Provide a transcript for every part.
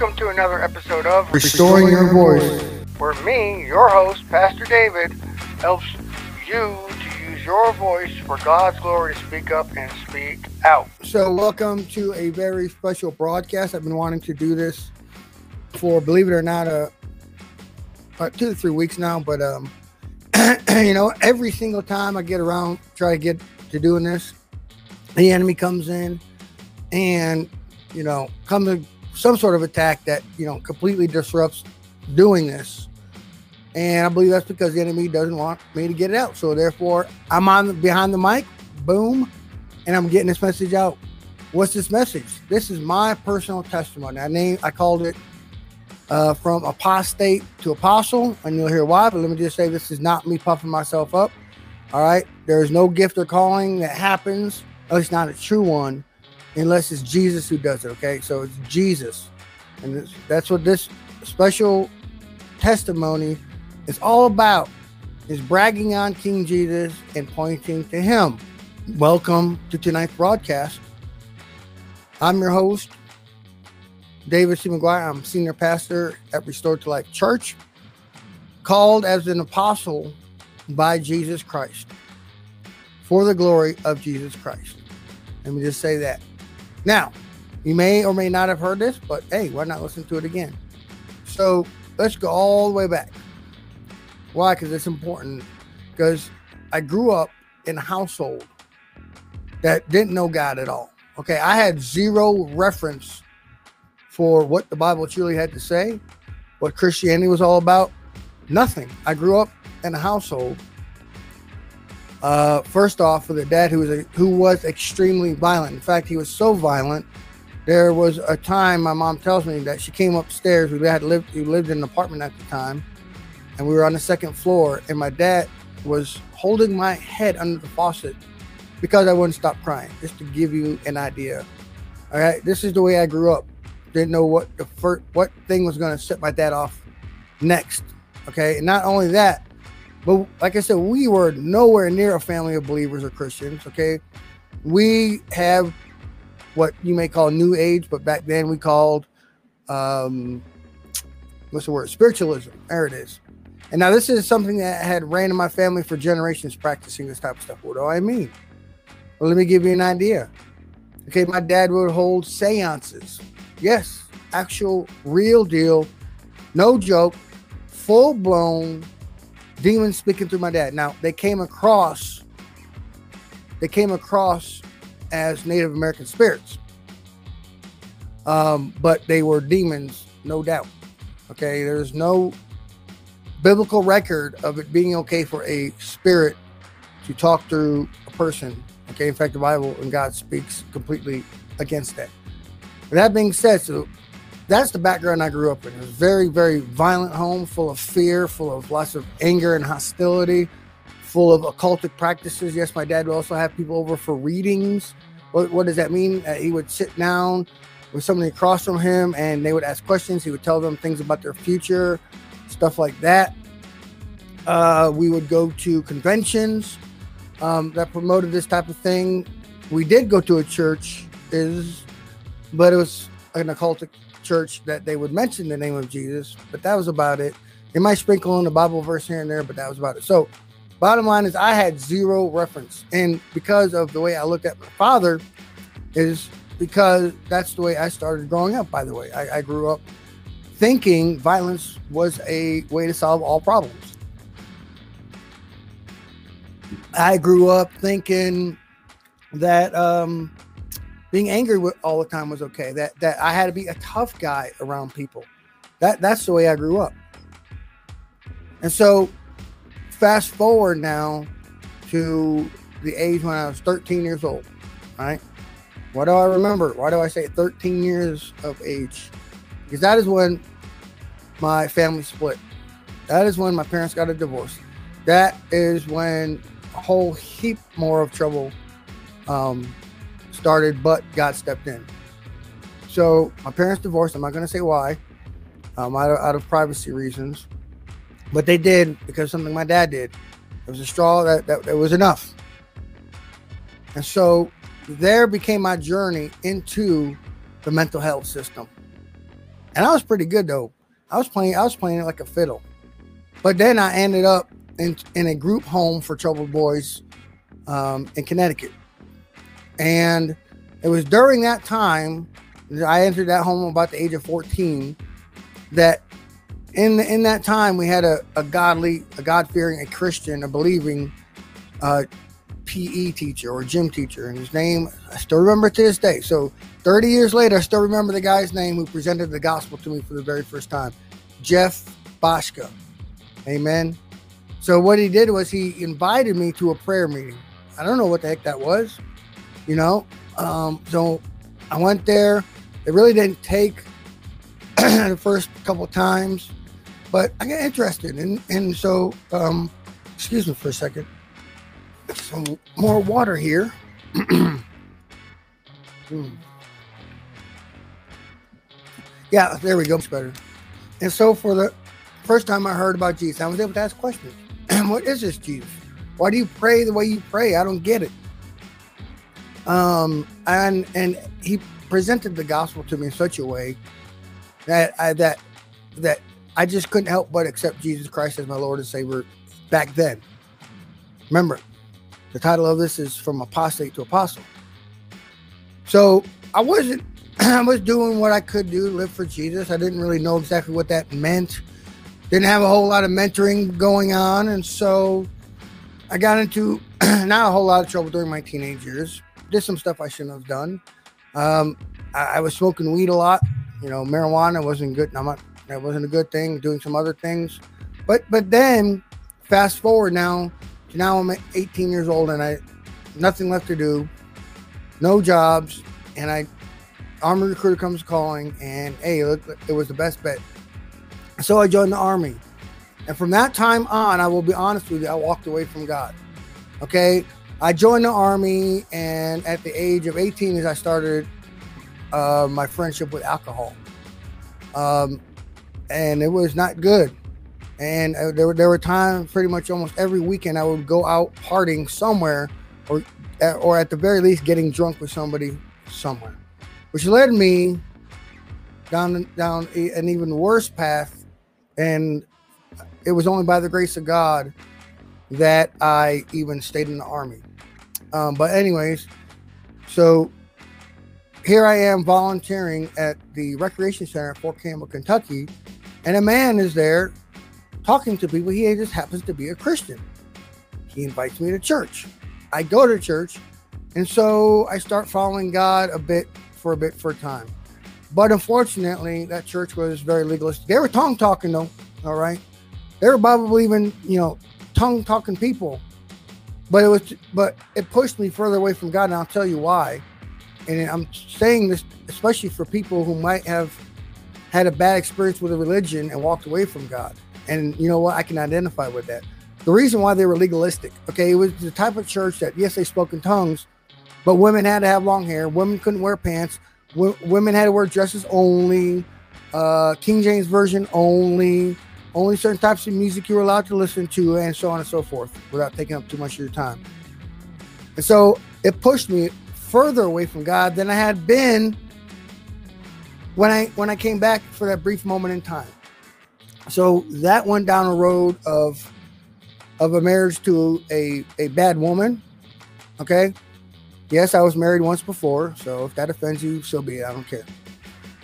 Welcome to another episode of Restoring Your Voice. where me, your host, Pastor David, helps you to use your voice for God's glory to speak up and speak out. So, welcome to a very special broadcast. I've been wanting to do this for, believe it or not, uh, about two to three weeks now. But um, you know, every single time I get around, try to get to doing this, the enemy comes in and you know comes to some sort of attack that you know completely disrupts doing this. And I believe that's because the enemy doesn't want me to get it out. So therefore, I'm on the, behind the mic, boom, and I'm getting this message out. What's this message? This is my personal testimony. I named, I called it uh, from apostate to apostle, and you'll hear why. But let me just say, this is not me puffing myself up. All right, there is no gift or calling that happens, at least not a true one, unless it's Jesus who does it. Okay, so it's Jesus, and that's what this special testimony is all about. Is bragging on King Jesus and pointing to Him. Welcome to tonight's broadcast. I'm your host, David C. McGuire. I'm senior pastor at Restored to Life Church, called as an apostle by Jesus Christ for the glory of Jesus Christ. Let me just say that. Now, you may or may not have heard this, but hey, why not listen to it again? So let's go all the way back. Why? Because it's important. Because I grew up in a household that didn't know God at all. Okay, I had zero reference for what the Bible truly had to say, what Christianity was all about. Nothing. I grew up in a household. Uh, first off, with a dad who was a, who was extremely violent. In fact, he was so violent. There was a time my mom tells me that she came upstairs. We had lived we lived in an apartment at the time, and we were on the second floor. And my dad was holding my head under the faucet because I wouldn't stop crying. Just to give you an idea. All right, this is the way I grew up. Didn't know what the first what thing was going to set my dad off next. Okay, and not only that, but like I said, we were nowhere near a family of believers or Christians. Okay, we have what you may call new age, but back then we called um, what's the word? Spiritualism. There it is. And now this is something that had ran in my family for generations, practicing this type of stuff. What do I mean? Well, let me give you an idea. Okay, my dad would hold seances. Yes, actual, real deal, no joke, full blown demons speaking through my dad. Now they came across, they came across as Native American spirits, um, but they were demons, no doubt. Okay, there's no biblical record of it being okay for a spirit to talk through a person. Okay, in fact, the Bible and God speaks completely against that. But that being said, so that's the background I grew up in. It was very, very violent home, full of fear, full of lots of anger and hostility, full of occultic practices. Yes, my dad would also have people over for readings. What, what does that mean? Uh, he would sit down with somebody across from him and they would ask questions. He would tell them things about their future, stuff like that. Uh, we would go to conventions um, that promoted this type of thing. We did go to a church, is, but it was an occultic church that they would mention the name of Jesus, but that was about it. They might sprinkle in a Bible verse here and there, but that was about it. So, bottom line is, I had zero reference, and because of the way I looked at my father, is because that's the way I started growing up. By the way, I, I grew up thinking violence was a way to solve all problems. I grew up thinking that um, being angry with all the time was okay. That that I had to be a tough guy around people. That that's the way I grew up. And so, fast forward now to the age when I was 13 years old. Right? What do I remember? Why do I say 13 years of age? Because that is when my family split. That is when my parents got a divorce. That is when a whole heap more of trouble um, started, but God stepped in. So my parents divorced. I'm not going to say why, um, out, of, out of privacy reasons, but they did because something my dad did. It was a straw that, that, that was enough. And so there became my journey into the mental health system. and I was pretty good though. I was playing I was playing it like a fiddle. But then I ended up in in a group home for troubled boys um, in Connecticut, and it was during that time that I entered that home about the age of 14 that in the, in that time we had a, a godly, a God fearing, a Christian, a believing uh, PE teacher or gym teacher, and his name I still remember to this day. So 30 years later, I still remember the guy's name who presented the gospel to me for the very first time, Jeff Boschka. Amen. So what he did was he invited me to a prayer meeting. I don't know what the heck that was, you know. Um, so I went there. It really didn't take the first couple times, but I got interested, and and so um, excuse me for a second. Some more water here. Hmm. Yeah, there we go. Much better. And so for the first time I heard about Jesus, I was able to ask questions. what is this Jesus? Why do you pray the way you pray? I don't get it. Um, and and he presented the gospel to me in such a way that I that that I just couldn't help but accept Jesus Christ as my Lord and Savior back then. Remember, the title of this is from apostate to apostle. So I wasn't I was doing what I could do live for Jesus. I didn't really know exactly what that meant. Didn't have a whole lot of mentoring going on, and so I got into not a whole lot of trouble during my teenage years. Did some stuff I shouldn't have done. Um, I, I, was smoking weed a lot. You know, marijuana wasn't good. I'm not, that wasn't a good thing. Doing some other things, but but then fast forward now. to Now I'm 18 years old and I nothing left to do, no jobs, and I army recruiter comes calling and hey, look, it was the best bet. So I joined the army, and from that time on, I will be honest with you, I walked away from God. Okay, I joined the army, and at the age of 18, as I started uh, my friendship with alcohol, um, and it was not good. And uh, there, there were times, pretty much almost every weekend, I would go out partying somewhere, or or at the very least, getting drunk with somebody somewhere, which led me down down an even worse path. And it was only by the grace of God that I even stayed in the army. Um, but anyways, so here I am volunteering at the recreation center at Fort Campbell, Kentucky, and a man is there talking to people. He just happens to be a Christian. He invites me to church. I go to church, and so I start following God a bit for a bit for a time. But unfortunately, that church was very legalistic. They were tongue talking though. All right, they were Bible believing, you know, tongue talking people but it was but it pushed me further away from God, and I'll tell you why. And I'm saying this especially for people who might have had a bad experience with a religion and walked away from God. And you know what? I can identify with that. The reason why they were legalistic, okay, it was the type of church that yes, they spoke in tongues, but women had to have long hair, women couldn't wear pants, w- women had to wear dresses only, uh, King James version only only certain types of music you're allowed to listen to, and so on and so forth, without taking up too much of your time. And so it pushed me further away from God than I had been when I when I came back for that brief moment in time. So that went down a road of of a marriage to a a bad woman. Okay. Yes, I was married once before, so if that offends you, so be it. I don't care.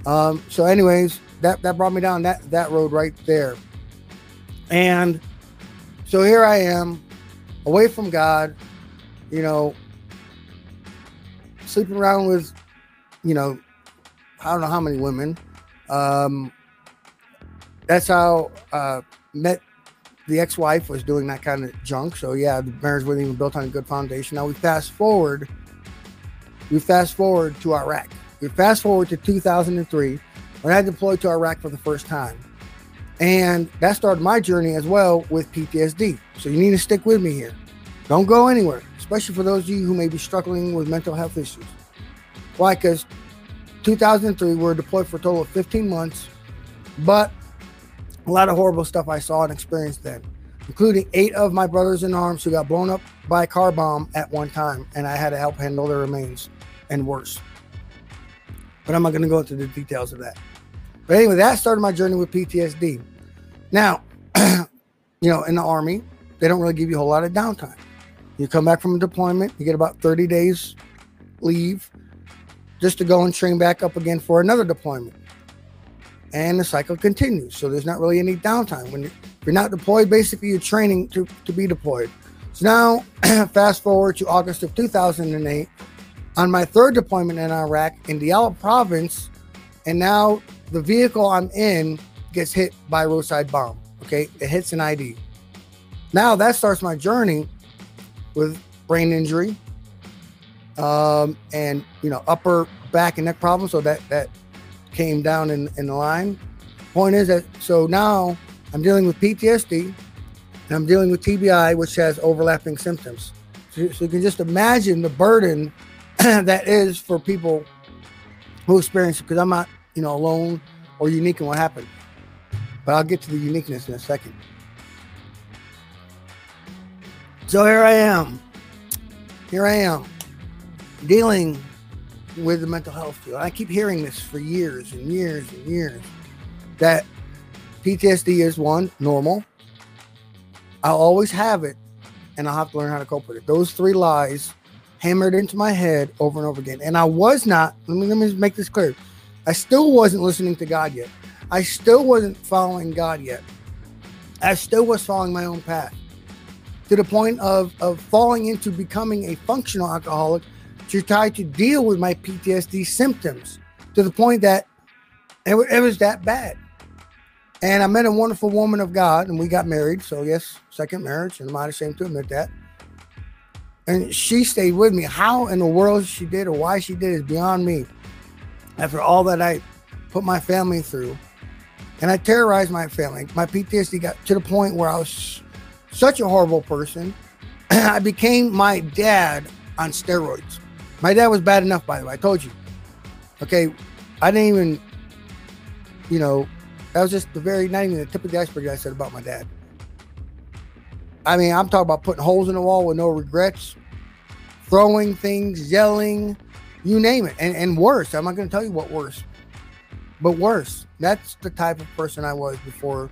Um, so, anyways, that that brought me down that that road right there. And so here I am, away from God, you know, sleeping around with, you know, I don't know how many women. Um, that's how uh, met the ex-wife was doing that kind of junk. So yeah, the marriage wasn't even built on a good foundation. Now we fast forward. We fast forward to Iraq. We fast forward to 2003 when I deployed to Iraq for the first time. And that started my journey as well with PTSD. So you need to stick with me here. Don't go anywhere, especially for those of you who may be struggling with mental health issues. Why? Because 2003, we were deployed for a total of 15 months, but a lot of horrible stuff I saw and experienced then, including eight of my brothers in arms who got blown up by a car bomb at one time, and I had to help handle their remains and worse. But I'm not going to go into the details of that. But anyway, that started my journey with PTSD. Now, you know, in the army, they don't really give you a whole lot of downtime. You come back from a deployment, you get about 30 days leave just to go and train back up again for another deployment. And the cycle continues. So there's not really any downtime. When you're not deployed, basically you're training to, to be deployed. So now, fast forward to August of 2008, on my third deployment in Iraq in Diyala province, and now the vehicle I'm in gets hit by a roadside bomb. Okay, it hits an IED. Now that starts my journey with brain injury, um, and you know upper back and neck problems. So that that came down in in the line. Point is that so now I'm dealing with PTSD, and I'm dealing with TBI, which has overlapping symptoms. So, so you can just imagine the burden that is for people who experience it because I'm not, you know, alone or unique in what happened. But I'll get to the uniqueness in a second. So here I am. Here I am dealing with the mental health field. I keep hearing this for years and years and years that PTSD is one, normal. I'll always have it and I'll have to learn how to cope with it. Those three lies hammered into my head over and over again. And I was not, let me, let me make this clear. I still wasn't listening to God yet. I still wasn't following God yet. I still was following my own path to the point of, of falling into becoming a functional alcoholic to try to deal with my PTSD symptoms to the point that it, it was that bad. And I met a wonderful woman of God and we got married. So, yes, second marriage. And I'm not ashamed to admit that and she stayed with me. How in the world she did or why she did is beyond me. After all that I put my family through, and I terrorized my family. My PTSD got to the point where I was such a horrible person. I became my dad on steroids. My dad was bad enough, by the way. I told you. Okay, I didn't even, you know, that was just the very not even the tip of the iceberg I said about my dad. I mean, I'm talking about putting holes in the wall with no regrets, throwing things, yelling, you name it, and, and worse. I'm not going to tell you what worse, but worse. That's the type of person I was before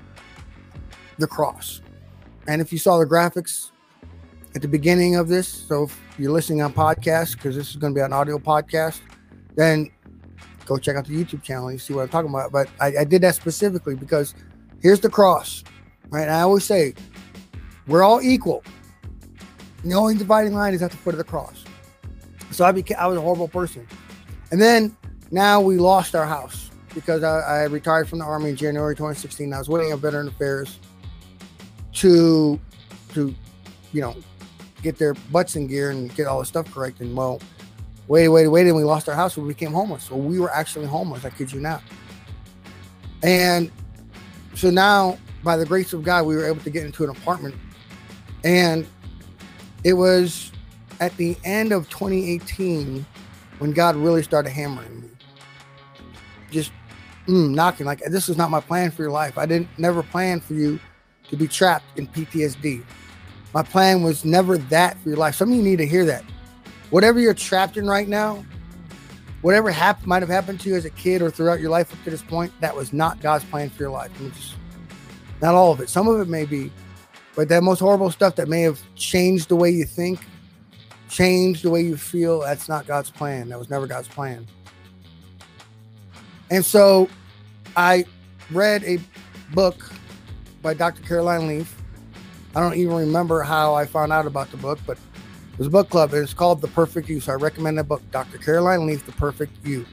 the cross. And if you saw the graphics at the beginning of this, so if you're listening on podcast, because this is going to be an audio podcast, then go check out the YouTube channel and you see what I'm talking about. But I, I did that specifically because here's the cross, right? And I always say we're all equal. The only dividing line is at the foot of the cross. So I became I was a horrible person. And then now we lost our house because I, I retired from the army in January 2016. I was waiting on Veteran Affairs to to you know get their butts in gear and get all the stuff correct. And well, wait, wait, wait, and we lost our house. So we became homeless. So we were actually homeless. I kid you not. And so now, by the grace of God, we were able to get into an apartment and it was at the end of 2018 when God really started hammering me. Just mm, knocking like this is not my plan for your life. I didn't never plan for you to be trapped in PTSD. My plan was never that for your life. Some of you need to hear that. Whatever you're trapped in right now, whatever hap- might have happened to you as a kid or throughout your life up to this point, that was not God's plan for your life. Just, not all of it. Some of it may be, but that most horrible stuff that may have changed the way you think, changed the way you feel, that's not God's plan. That was never God's plan. And so I read a book by Dr. Caroline Leaf. I don't even remember how I found out about the book, but it was a book club and it's called The Perfect You. So I recommend that book, Dr. Caroline Leaf, The Perfect You.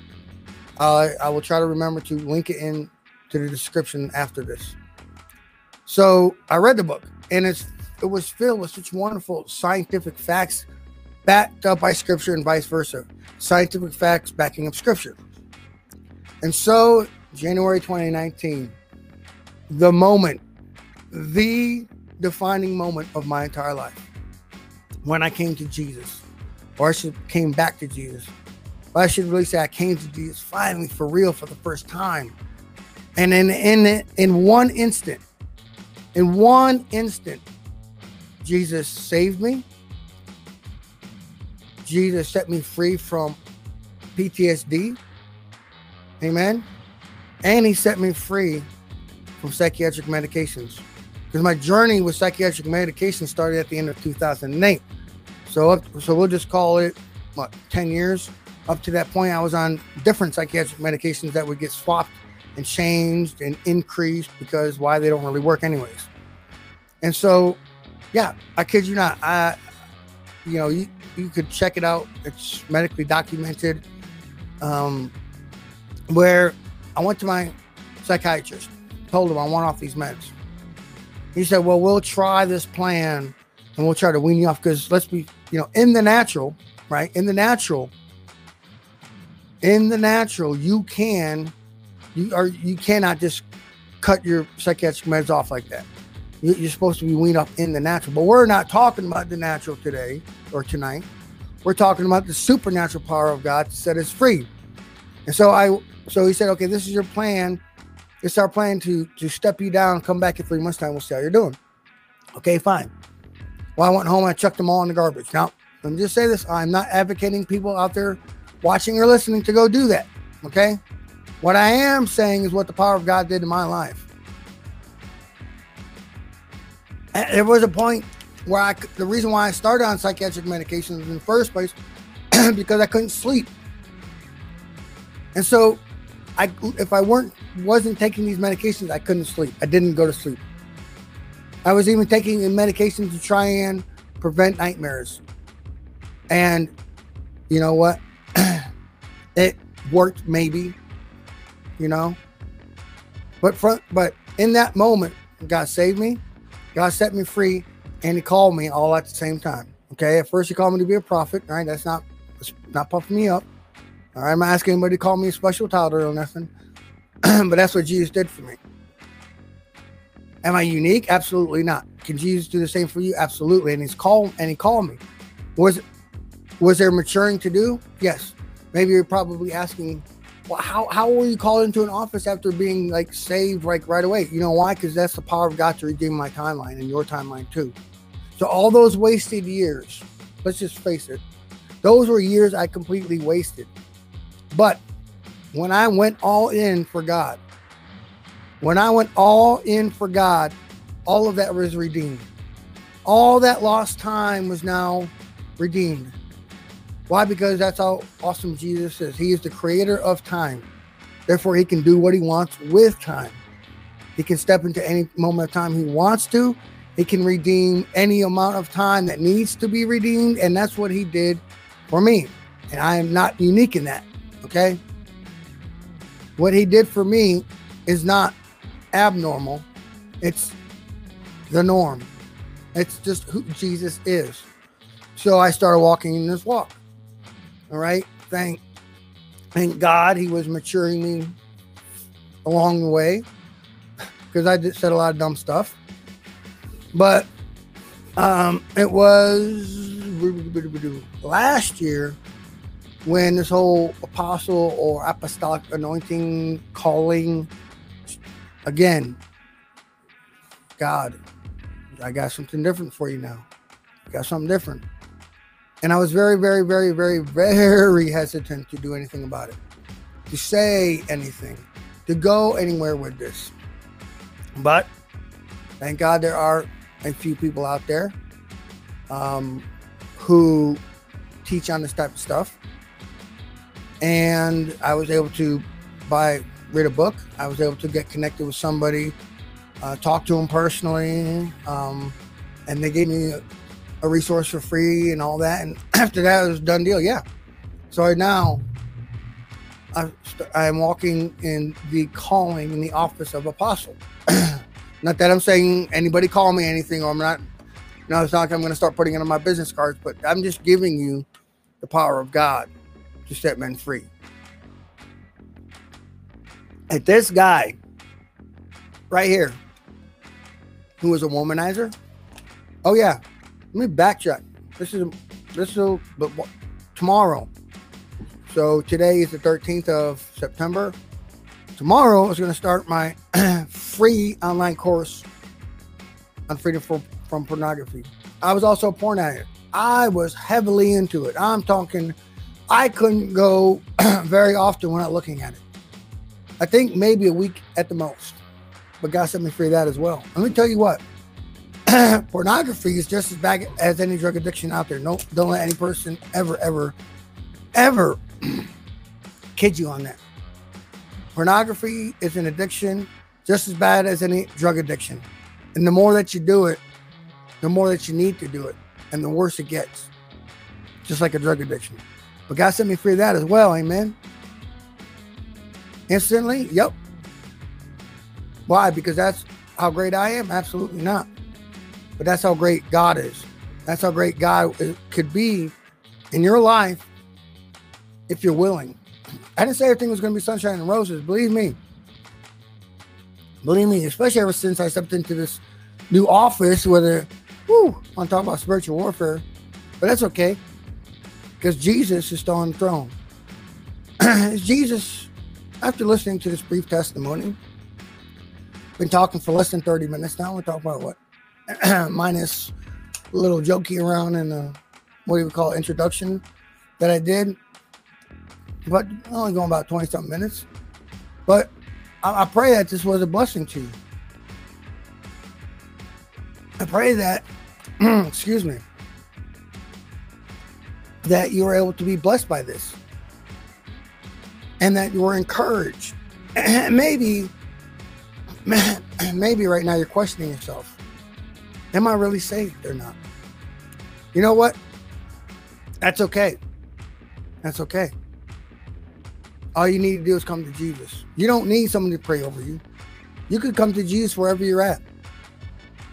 Uh, I will try to remember to link it in to the description after this. So I read the book and it's it was filled with such wonderful scientific facts backed up by scripture and vice versa. Scientific facts backing up scripture. And so, January 2019, the moment, the defining moment of my entire life, when I came to Jesus, or I should came back to Jesus. But I should really say I came to Jesus finally for real for the first time. And in in in one instant, in one instant, Jesus saved me. Jesus set me free from PTSD. Amen. and he set me free from psychiatric medications because my journey with psychiatric medication started at the end of 2008. So, up, so we'll just call it what 10 years. Up to that point, I was on different psychiatric medications that would get swapped and changed and increased because why they don't really work anyways. And so, yeah, I kid you not, I, you know, you you could check it out. It's medically documented. Um, where I went to my psychiatrist, told him I want off these meds. He said, Well, we'll try this plan and we'll try to wean you off because let's be, you know, in the natural, right? In the natural, in the natural, you can, you are, you cannot just cut your psychiatric meds off like that. You're supposed to be weaned off in the natural, but we're not talking about the natural today or tonight. We're talking about the supernatural power of God to set us free. And so I, so he said, okay, this is your plan it's our plan to to step you down, come back in three months' time. We'll see how you're doing. Okay, fine. Well, I went home I chucked them all in the garbage. Now, let me just say this: I'm not advocating people out there watching or listening to go do that. Okay, what I am saying is what the power of God did in my life. There was a point where I, the reason why I started on psychiatric medications in the first place, because I couldn't sleep. And so I if I weren't wasn't taking these medications, I couldn't sleep. I didn't go to sleep. I was even taking medications to try and prevent nightmares. And you know what? it worked maybe, you know. But from but in that moment, God saved me, God set me free, and he called me all at the same time. Okay. At first he called me to be a prophet, right? That's not that's not puffing me up. All right, I'm not asking anybody to call me a special title or nothing, but that's what Jesus did for me. Am I unique? Absolutely not. Can Jesus do the same for you? Absolutely. And he's called and he called me. Was was there maturing to do? Yes. Maybe you're probably asking, well, how how were you called into an office after being like saved like right away? You know why? Because that's the power of God to redeem my timeline and your timeline too. So all those wasted years, let's just face it, those were years I completely wasted. But when I went all in for God, when I went all in for God, all of that was redeemed. All that lost time was now redeemed. Why? Because that's how awesome Jesus is. He is the creator of time. Therefore, he can do what he wants with time. He can step into any moment of time he wants to. He can redeem any amount of time that needs to be redeemed. And that's what he did for me. And I am not unique in that. Okay. What he did for me is not abnormal, it's the norm. It's just who Jesus is. So I started walking in this walk. All right. Thank thank God he was maturing me along the way because I did said a lot of dumb stuff. But um, it was last year when this whole apostle or apostolic anointing calling again god i got something different for you now. I got something different. And i was very very very very very hesitant to do anything about it to say anything to go anywhere with this. But thank god there are a few people out there um, who teach on this type of stuff and I was able to buy read a book. I was able to get connected with somebody, uh, talk to them personally, um, and they gave me a, a, resource for free and all that. And after that, it was done deal. Yeah. So now, I, I'm walking in the calling in the office of apostle. not that I'm saying anybody call me anything, or I'm not. No, it's not like I'm going to start putting it on my business cards, but I'm just giving you the power of God to set men free. And this guy right here, who was a womanizer. Oh yeah, let me backtrack. This is this is but tomorrow. So today is the 13th of September. Tomorrow is going to start my free online course on freedom from, from pornography. I was also a porn addict. I was heavily into it. I'm talking I couldn't go very often without looking at it. I think maybe a week at the most. But God set me free of that as well. Let me tell you what. pornography is just as bad as any drug addiction out there. No, don't let any person ever, ever, ever kid you on that. Pornography is an addiction just as bad as any drug addiction. And the more that you do it, the more that you need to do it, and the worse it gets. Just like a drug addiction. But God set me free of that as well. Amen. Instantly, yep. Why? Because that's how great I am? Absolutely not. But that's how great God is. That's how great God could be in your life if you're willing. I didn't say everything was going to be sunshine and roses. Believe me. Believe me, especially ever since I stepped into this new office, whether, whoo, I'm talking about spiritual warfare, but that's okay because Jesus is still on the throne. Jesus, after listening to this brief testimony, been talking for less than 30 minutes now. We're talking about what? minus a little jokey around in the uh, what do you call it, introduction that I did. But only going about 20 something minutes. But I, I pray that this was a blessing to you. I pray that, excuse me, that you were able to be blessed by this and that you were encouraged. And maybe, maybe right now you're questioning yourself. Am I really saved or not? You know what? That's okay. That's okay. All you need to do is come to Jesus. You don't need someone to pray over you. You could come to Jesus wherever you're at.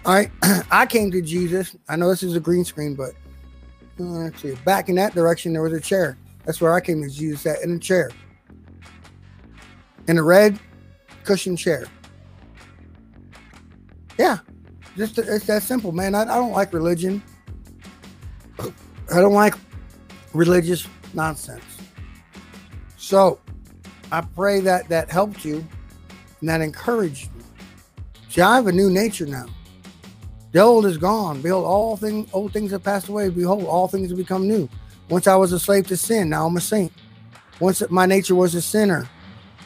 All right. I came to Jesus. I know this is a green screen, but uh, actually, back in that direction, there was a chair. That's where I came to Jesus at in a chair. In a red cushion chair. Yeah, just it's that simple, man. I, I don't like religion. I don't like religious nonsense. So I pray that that helped you and that encouraged you. See, I have a new nature now. The old is gone. Behold, all things old things have passed away. Behold, all things have become new. Once I was a slave to sin, now I'm a saint. Once my nature was a sinner,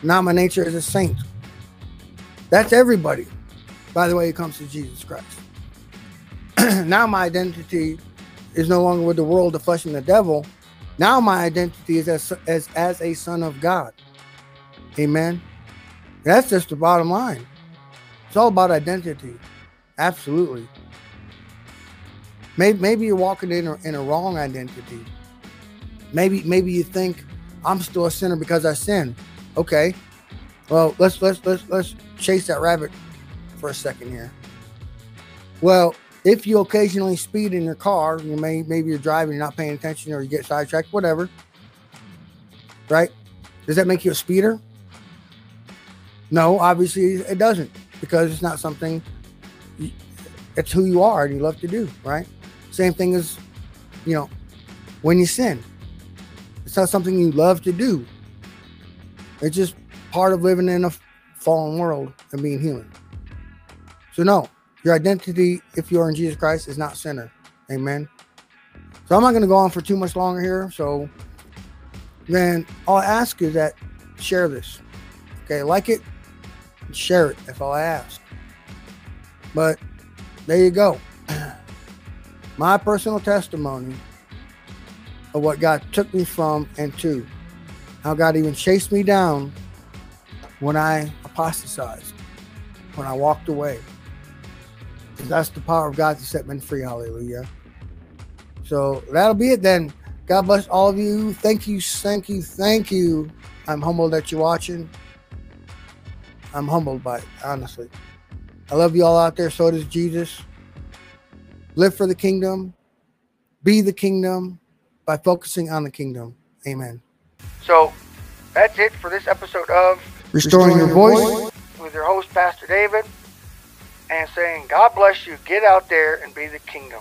now my nature is a saint. That's everybody by the way it comes to Jesus Christ. now my identity is no longer with the world, the flesh, and the devil. Now my identity is as, as, as a son of God. Amen. That's just the bottom line. It's all about identity. Absolutely. Maybe, maybe you're walking in a, in a wrong identity. Maybe maybe you think I'm still a sinner because I sin. Okay. Well, let's let's let's let's chase that rabbit for a second here. Well, if you occasionally speed in your car, you may maybe you're driving, you're not paying attention, or you get sidetracked, whatever. Right? Does that make you a speeder? No, obviously it doesn't, because it's not something. It's who you are and you love to do, right? Same thing as, you know, when you sin. It's not something you love to do. It's just part of living in a fallen world and being human. So, no, your identity, if you are in Jesus Christ, is not sinner. Amen. So, I'm not going to go on for too much longer here. So, then all I ask is that share this. Okay, like it, share it. That's all I ask. But there you go. My personal testimony of what God took me from and to, how God even chased me down when I apostatized, when I walked away. That's the power of God to set men free. Hallelujah. So that'll be it then. God bless all of you. Thank you, thank you, thank you. I'm humbled that you're watching. I'm humbled by it, honestly. I love you all out there. So does Jesus. Live for the kingdom. Be the kingdom by focusing on the kingdom. Amen. So that's it for this episode of Restoring, Restoring Your, voice. voice with your host, Pastor David and saying, God bless you. Get out there and be the kingdom.